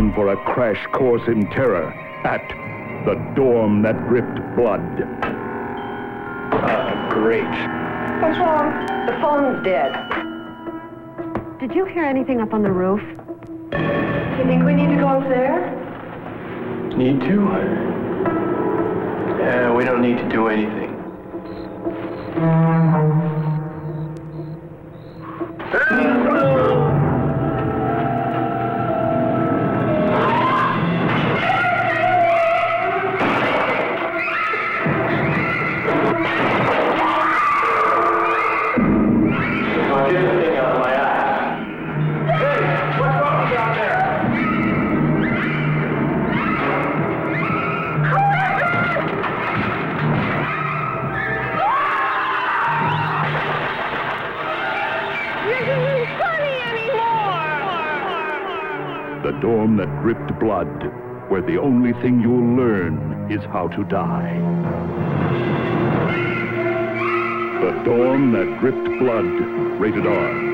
time for a crash course in terror at the dorm that dripped blood. Ah, great. What's wrong? The phone's dead. Did you hear anything up on the roof? You think we need to go up there? Need to? Yeah, we don't need to do anything. The that dripped blood, where the only thing you'll learn is how to die. The dorm that dripped blood, rated R.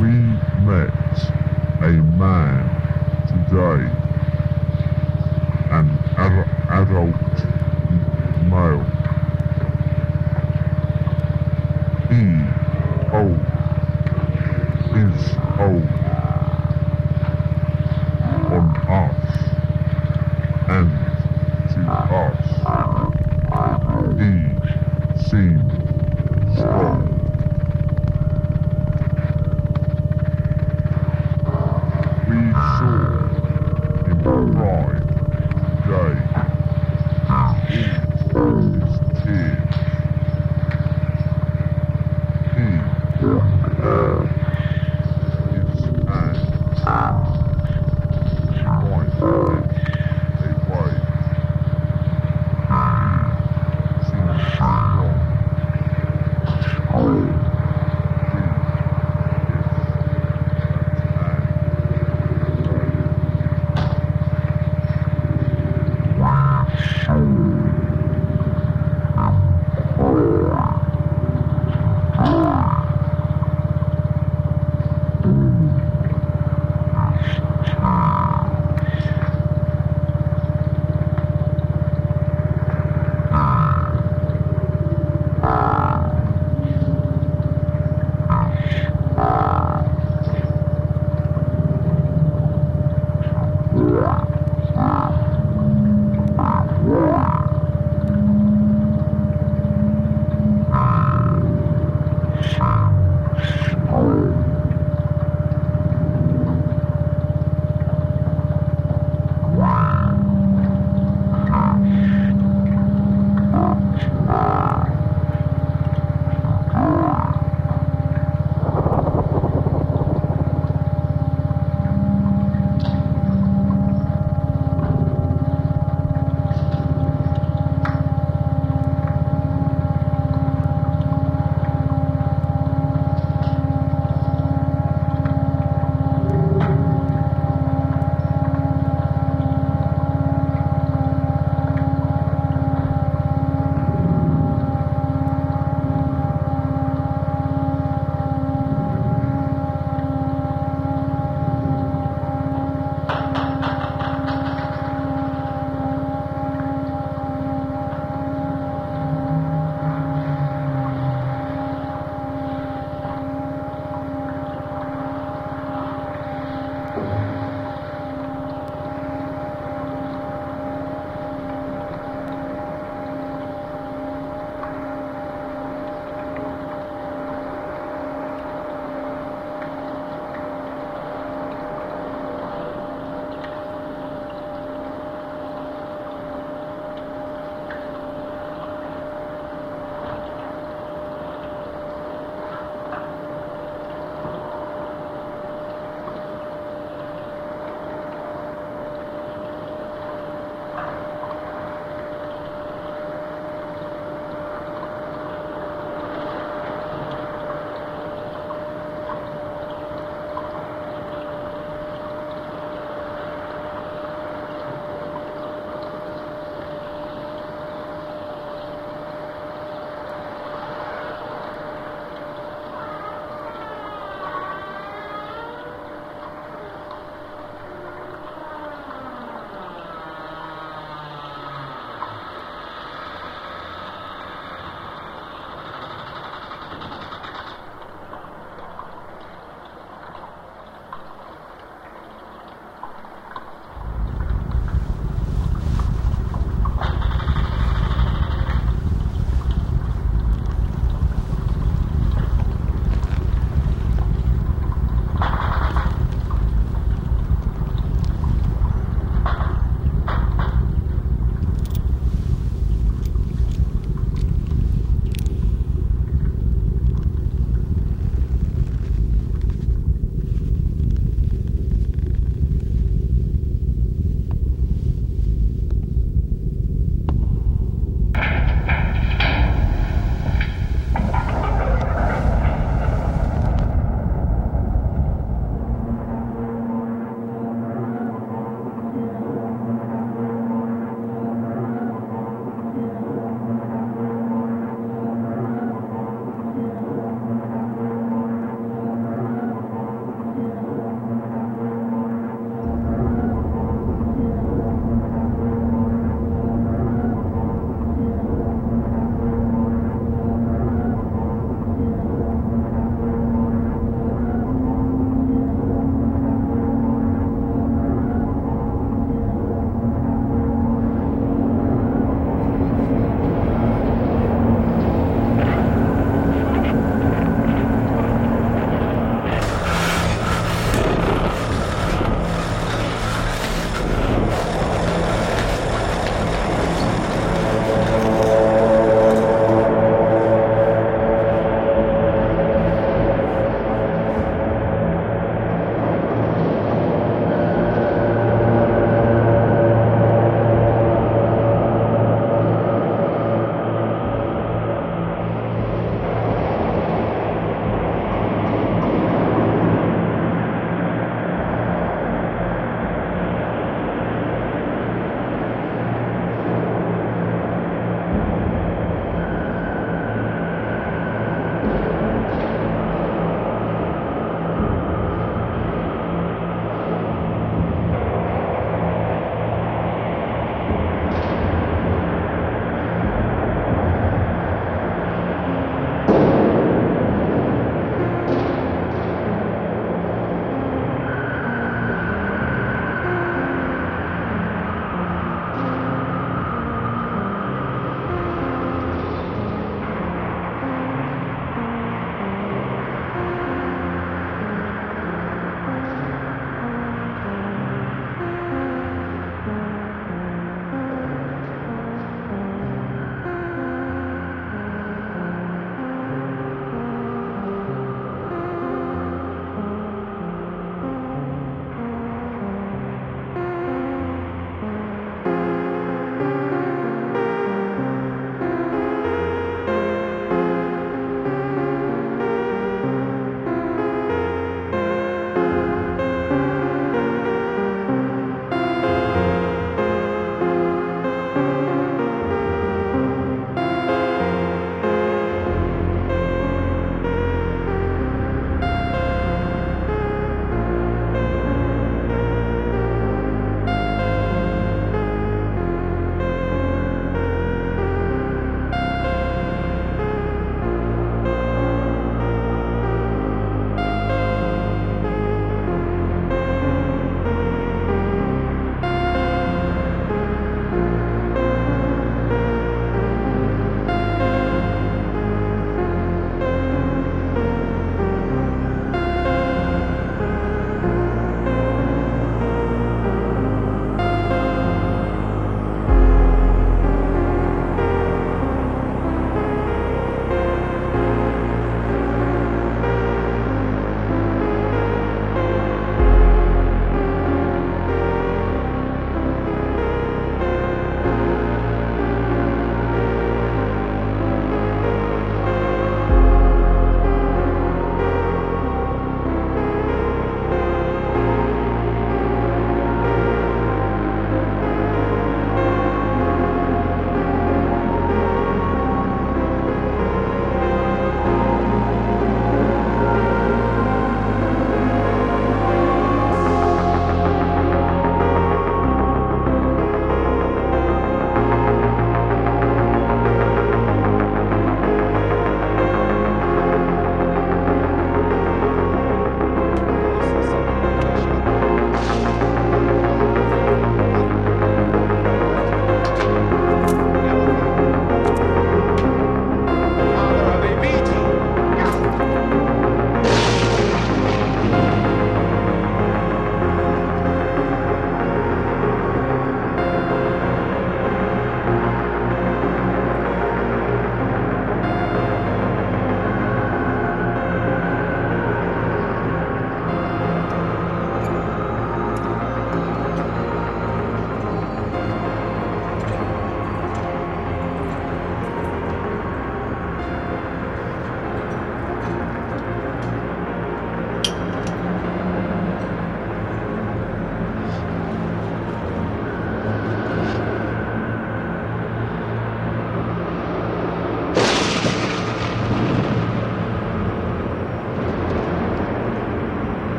We met a man today, an ad- adult male. He told his hold on us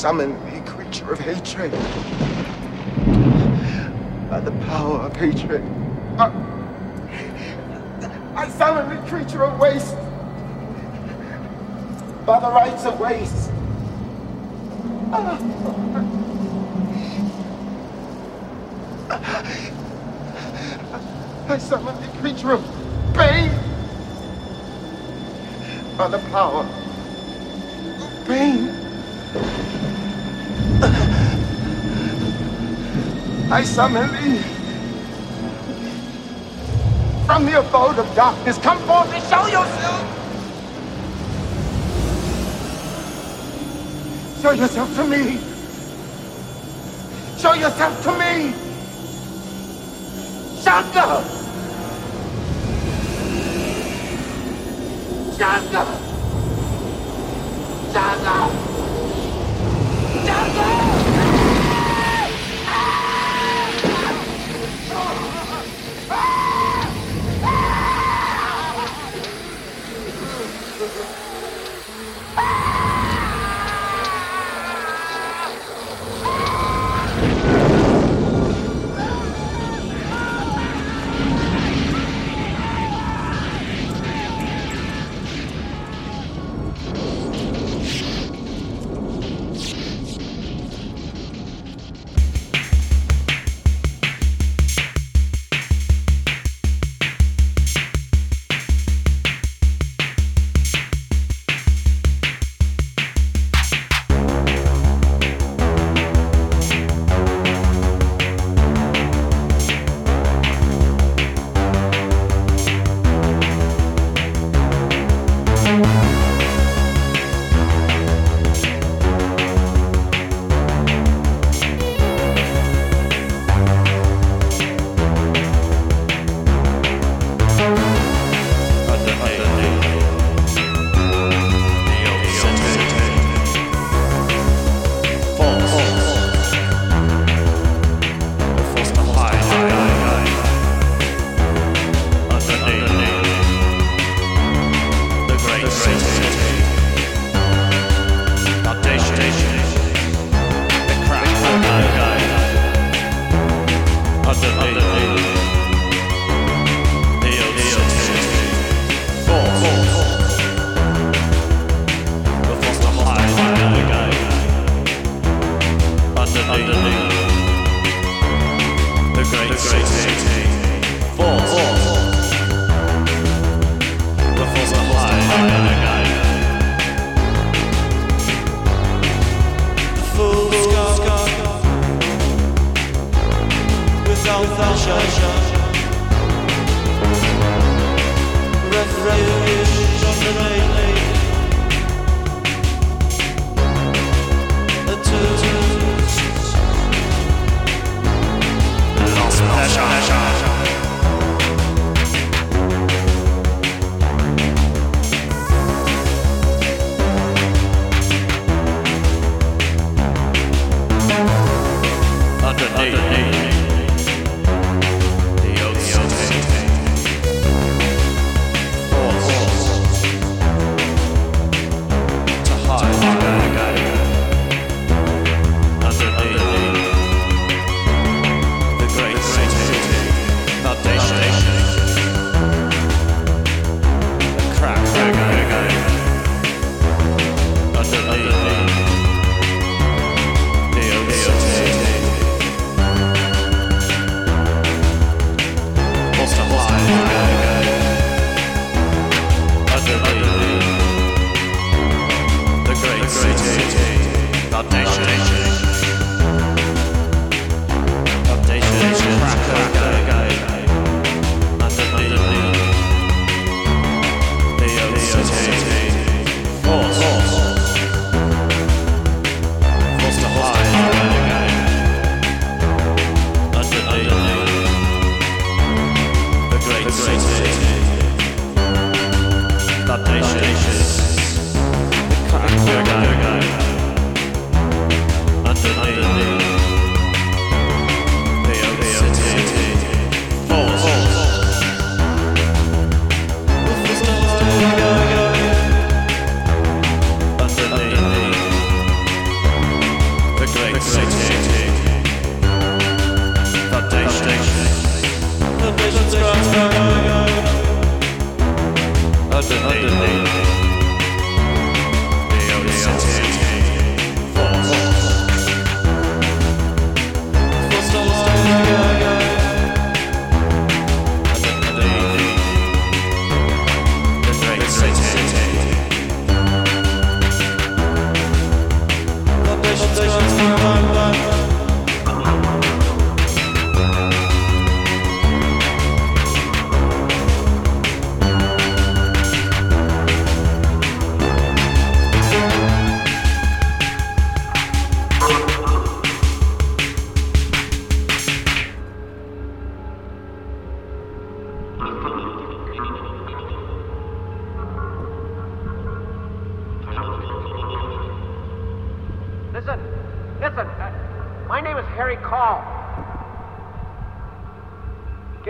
summon the creature of hatred. By the power of hatred. I, I summon the creature of waste. By the rights of waste. I summon the creature of pain. By the power of pain. I summon thee. From the abode of darkness, come forth and show yourself. Show yourself to me. Show yourself to me. Shaka! Shaka!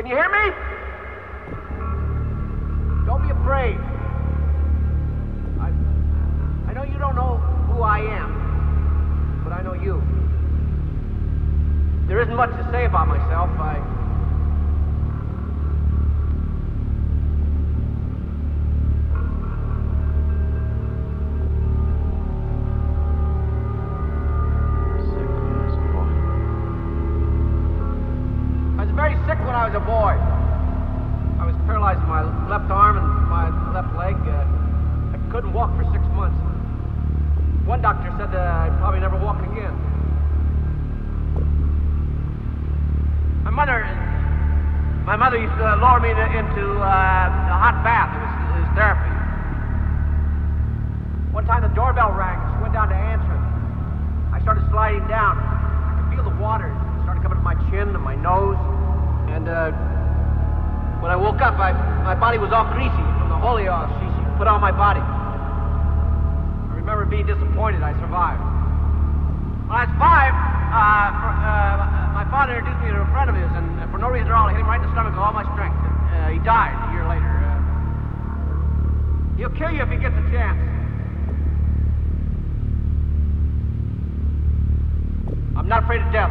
Can you hear me? Don't be afraid. I, I know you don't know who I am, but I know you. There isn't much to say about myself. I. into uh, a hot bath. It was, it was therapy. One time the doorbell rang. She went down to answer it. I started sliding down. I could feel the water It started coming to my chin and my nose. And uh, when I woke up, I, my body was all greasy from the holy oil she, she put on my body. I remember being disappointed I survived. When I was five, uh, for, uh, my father introduced me to a friend of his, and for no reason at all, I hit him right in the stomach with all my strength. He died a year later. Uh, he'll kill you if he gets a chance. I'm not afraid of death.